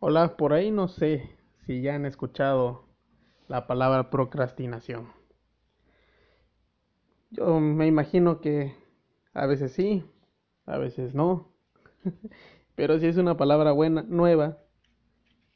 Hola, por ahí no sé si ya han escuchado la palabra procrastinación. Yo me imagino que a veces sí, a veces no. Pero si es una palabra buena, nueva,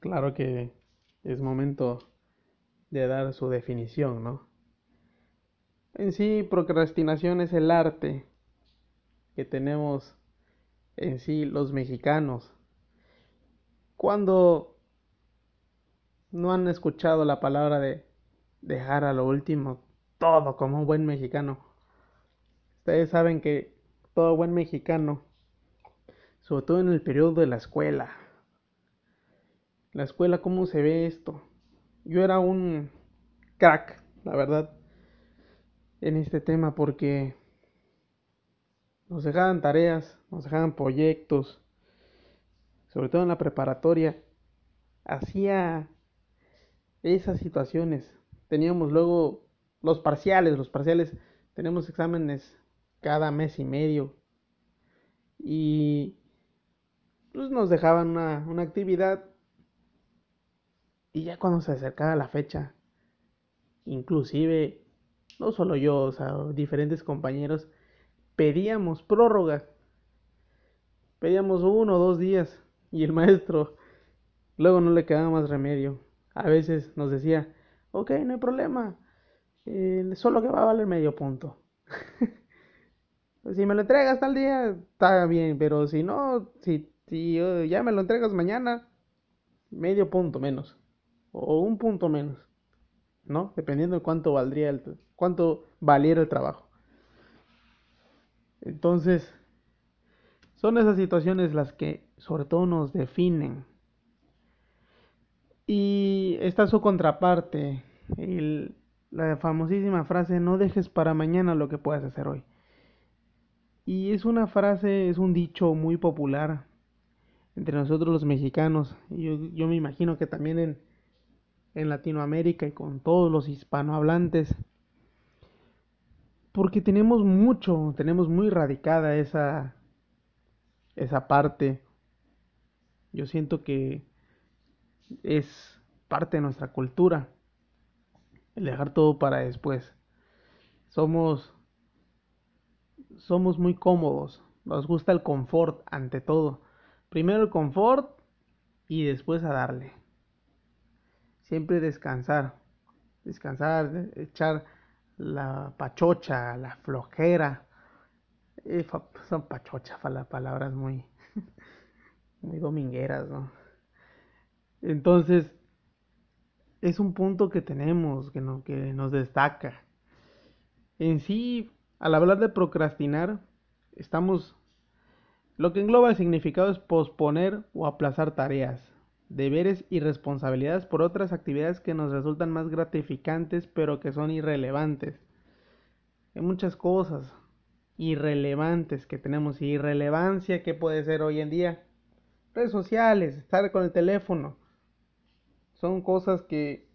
claro que es momento de dar su definición, ¿no? En sí, procrastinación es el arte que tenemos en sí los mexicanos. Cuando no han escuchado la palabra de dejar a lo último todo como un buen mexicano. Ustedes saben que todo buen mexicano, sobre todo en el periodo de la escuela, la escuela, ¿cómo se ve esto? Yo era un crack, la verdad, en este tema porque nos dejaban tareas, nos dejaban proyectos, sobre todo en la preparatoria, hacía esas situaciones. Teníamos luego los parciales, los parciales, tenemos exámenes cada mes y medio y pues nos dejaban una, una actividad y ya cuando se acercaba la fecha, inclusive, no solo yo, o sea, diferentes compañeros, pedíamos prórroga. Pedíamos uno o dos días y el maestro luego no le quedaba más remedio. A veces nos decía, ok, no hay problema, eh, solo que va a valer medio punto. si me lo entregas tal día, está bien, pero si no, si, si uh, ya me lo entregas mañana, medio punto menos o un punto menos, ¿no? Dependiendo de cuánto valdría el, cuánto valiera el trabajo. Entonces, son esas situaciones las que sobre todo nos definen. Y está su contraparte, la famosísima frase, no dejes para mañana lo que puedas hacer hoy. Y es una frase, es un dicho muy popular entre nosotros los mexicanos. Yo, yo me imagino que también en, en Latinoamérica y con todos los hispanohablantes. Porque tenemos mucho, tenemos muy radicada esa, esa parte. Yo siento que es parte de nuestra cultura el dejar todo para después. Somos somos muy cómodos, nos gusta el confort ante todo. Primero el confort y después a darle siempre descansar, descansar, echar la pachocha, la flojera. Eh, son pachocha, las palabras muy, muy domingueras, ¿no? Entonces, es un punto que tenemos, que, que nos destaca. En sí, al hablar de procrastinar, estamos... Lo que engloba el significado es posponer o aplazar tareas, deberes y responsabilidades por otras actividades que nos resultan más gratificantes pero que son irrelevantes. Hay muchas cosas irrelevantes que tenemos. Irrelevancia que puede ser hoy en día. Redes sociales, estar con el teléfono. Son cosas que...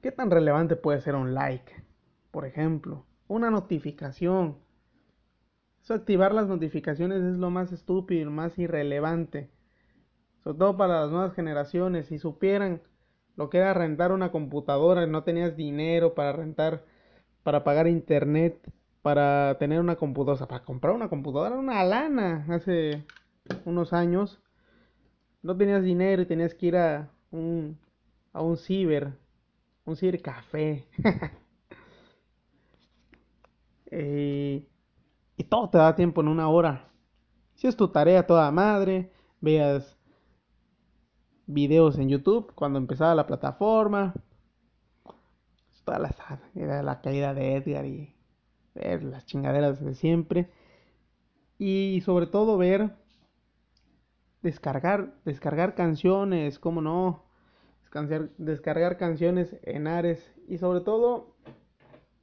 ¿Qué tan relevante puede ser un like? Por ejemplo, una notificación. Eso activar las notificaciones es lo más estúpido, más irrelevante sobre todo para las nuevas generaciones, si supieran lo que era rentar una computadora, no tenías dinero para rentar, para pagar internet, para tener una computadora, para comprar una computadora, una lana hace unos años, no tenías dinero y tenías que ir a un, a un ciber, un cibercafé. eh, y todo te da tiempo en una hora. Si es tu tarea toda madre, veas videos en YouTube cuando empezaba la plataforma. Toda la, era la caída de Edgar y ver las chingaderas de siempre. Y sobre todo ver, descargar, descargar canciones, como no, descargar, descargar canciones en Ares. Y sobre todo,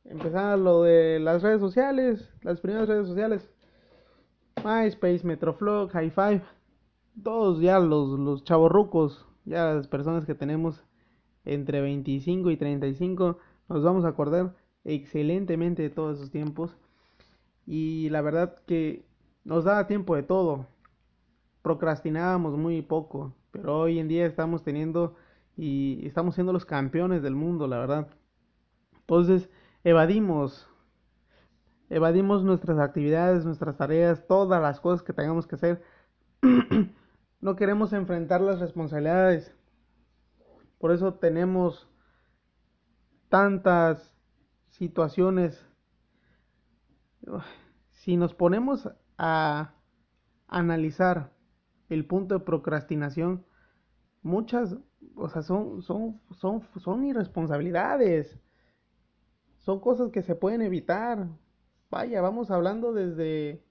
empezar lo de las redes sociales, las primeras redes sociales. MySpace, Metroflog, High Five todos ya los, los chavorrucos, ya las personas que tenemos entre 25 y 35, nos vamos a acordar excelentemente de todos esos tiempos. Y la verdad que nos da tiempo de todo. procrastinábamos muy poco, pero hoy en día estamos teniendo y estamos siendo los campeones del mundo, la verdad. Entonces, evadimos evadimos nuestras actividades, nuestras tareas, todas las cosas que tengamos que hacer. no queremos enfrentar las responsabilidades. Por eso tenemos tantas situaciones. Si nos ponemos a analizar el punto de procrastinación, muchas, o sea, son, son, son, son irresponsabilidades. Son cosas que se pueden evitar. Vaya, vamos hablando desde,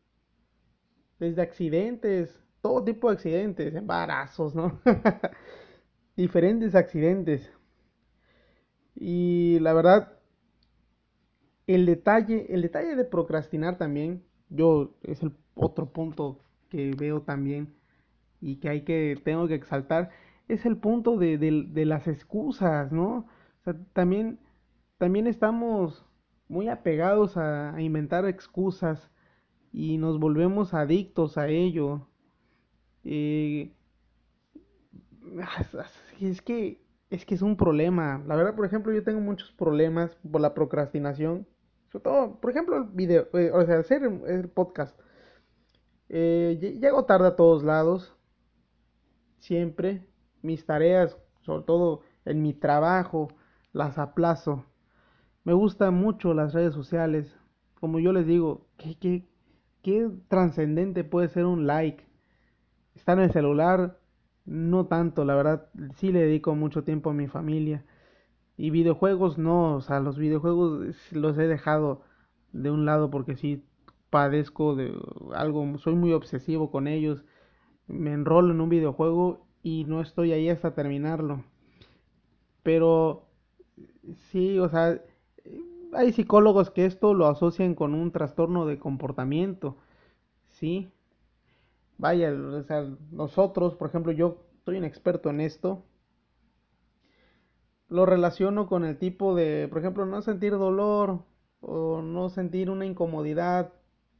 desde accidentes, todo tipo de accidentes, embarazos, ¿no? Diferentes accidentes. Y la verdad, el detalle, el detalle de procrastinar también, yo es el otro punto que veo también y que hay que, tengo que exaltar, es el punto de, de las excusas, ¿no? O sea, también, también estamos muy apegados a, inventar excusas y nos volvemos adictos a ello. Eh, es que es que es un problema. La verdad, por ejemplo, yo tengo muchos problemas por la procrastinación. Sobre todo, por ejemplo, el video, eh, o sea, hacer el podcast. Eh, llego tarde a todos lados. Siempre. Mis tareas, sobre todo en mi trabajo, las aplazo. Me gustan mucho las redes sociales. Como yo les digo, ¿qué, qué, trascendente puede ser un like? Está en el celular, no tanto, la verdad, sí le dedico mucho tiempo a mi familia. Y videojuegos no, o sea, los videojuegos los he dejado de un lado porque sí padezco de algo, soy muy obsesivo con ellos. Me enrolo en un videojuego y no estoy ahí hasta terminarlo. Pero sí, o sea, hay psicólogos que esto lo asocian con un trastorno de comportamiento, ¿sí? Vaya, o sea, nosotros, por ejemplo, yo soy un experto en esto, lo relaciono con el tipo de, por ejemplo, no sentir dolor o no sentir una incomodidad,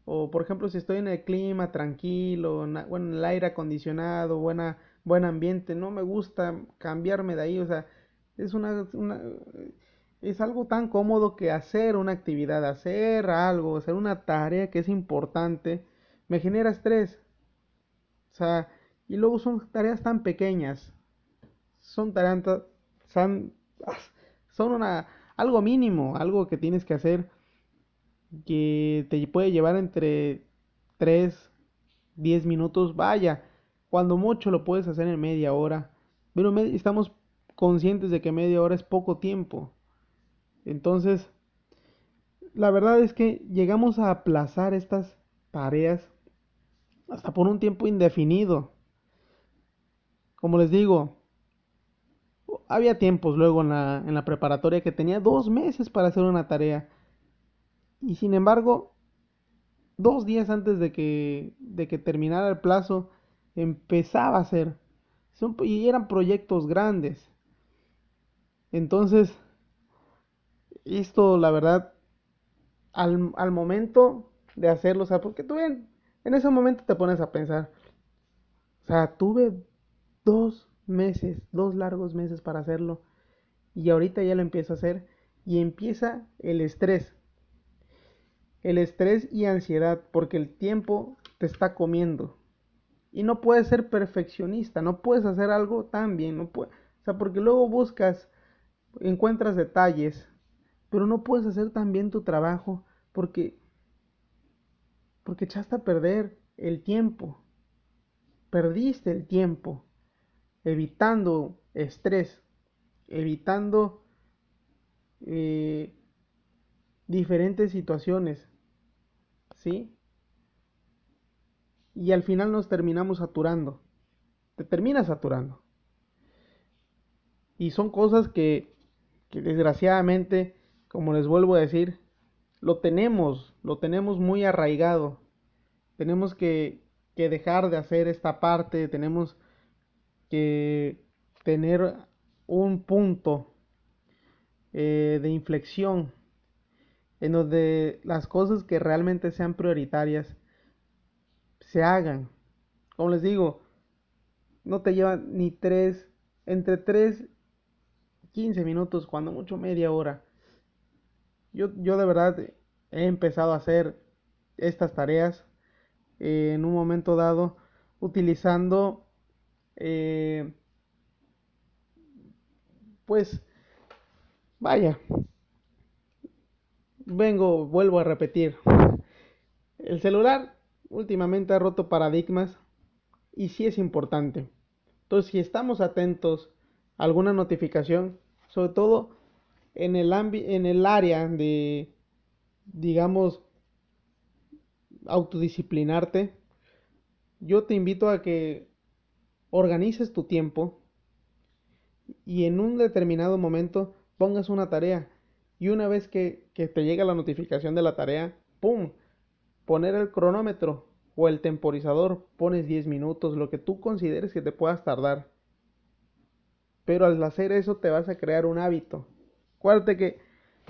o por ejemplo, si estoy en el clima tranquilo, en, bueno, el aire acondicionado, buena, buen ambiente, no me gusta cambiarme de ahí, o sea, es una, una es algo tan cómodo que hacer una actividad, hacer algo, hacer una tarea que es importante, me genera estrés. O sea, y luego son tareas tan pequeñas. Son tareas, son, son una, algo mínimo, algo que tienes que hacer que te puede llevar entre 3, 10 minutos. Vaya, cuando mucho lo puedes hacer en media hora. Pero estamos conscientes de que media hora es poco tiempo. Entonces, la verdad es que llegamos a aplazar estas tareas hasta por un tiempo indefinido. Como les digo, había tiempos luego en la, en la preparatoria que tenía dos meses para hacer una tarea. Y sin embargo, dos días antes de que, de que terminara el plazo, empezaba a hacer. y eran proyectos grandes. Entonces, esto, la verdad, al, al momento de hacerlo, o sea, porque tú en, ese momento te pones a pensar, o sea, tuve dos meses, dos largos meses para hacerlo, y ahorita ya lo empiezo a hacer, y empieza el estrés. El estrés y ansiedad, porque el tiempo te está comiendo. Y no puedes ser perfeccionista, no puedes hacer algo tan bien, no puedes, o sea, porque luego buscas, encuentras detalles pero no puedes hacer tan bien tu trabajo porque porque echaste a perder el tiempo. Perdiste el tiempo evitando estrés, evitando eh, diferentes situaciones, ¿sí? Y al final nos terminamos saturando. Te terminas saturando. Y son cosas que, que desgraciadamente como les vuelvo a decir, lo tenemos, lo tenemos muy arraigado. Tenemos que, que dejar de hacer esta parte, tenemos que tener un punto eh, de inflexión en donde las cosas que realmente sean prioritarias se hagan Como les digo, no te lleva ni 3, entre 3, 15 minutos, cuando mucho media hora. Yo, yo de verdad he empezado a hacer estas tareas eh, en un momento dado utilizando eh, pues vaya vengo vuelvo a repetir el celular últimamente ha roto paradigmas y sí es importante. Entonces si estamos atentos a alguna notificación sobre todo en el en el área de digamos autodisciplinarte yo te invito a que organices tu tiempo y en un determinado momento pongas una tarea. Y una vez que, que te llega la notificación de la tarea, ¡pum! Poner el cronómetro o el temporizador, pones 10 minutos, lo que tú consideres que te puedas tardar. Pero al hacer eso te vas a crear un hábito. Acuérdate que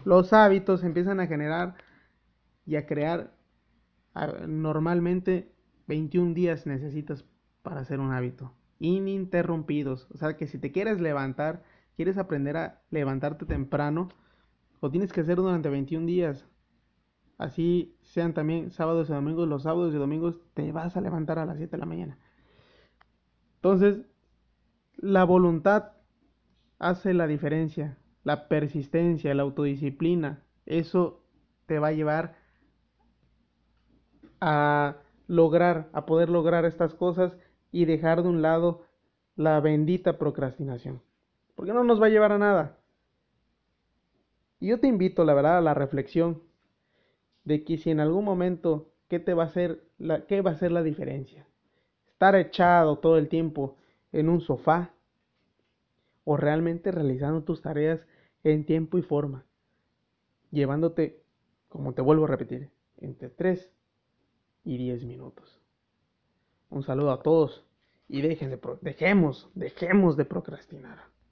los hábitos empiezan a generar y a crear normalmente 21 días necesitas para hacer un hábito. Ininterrumpidos. O sea que si te quieres levantar, quieres aprender a levantarte temprano, lo tienes que hacer durante 21 días. Así sean también sábados y domingos. Los sábados y domingos te vas a levantar a las 7 de la mañana. Entonces, la voluntad hace la diferencia. La persistencia, la autodisciplina. Eso te va a llevar a lograr, a poder lograr estas cosas y dejar de un lado la bendita procrastinación. Porque no nos va a llevar a nada. Y yo te invito, la verdad, a la reflexión de que si en algún momento, ¿qué te va a hacer, la, qué va a ser la diferencia? Estar echado todo el tiempo en un sofá o realmente realizando tus tareas en tiempo y forma, llevándote, como te vuelvo a repetir, entre 3 y 10 minutos. Un saludo a todos y dejemos, dejemos de procrastinar.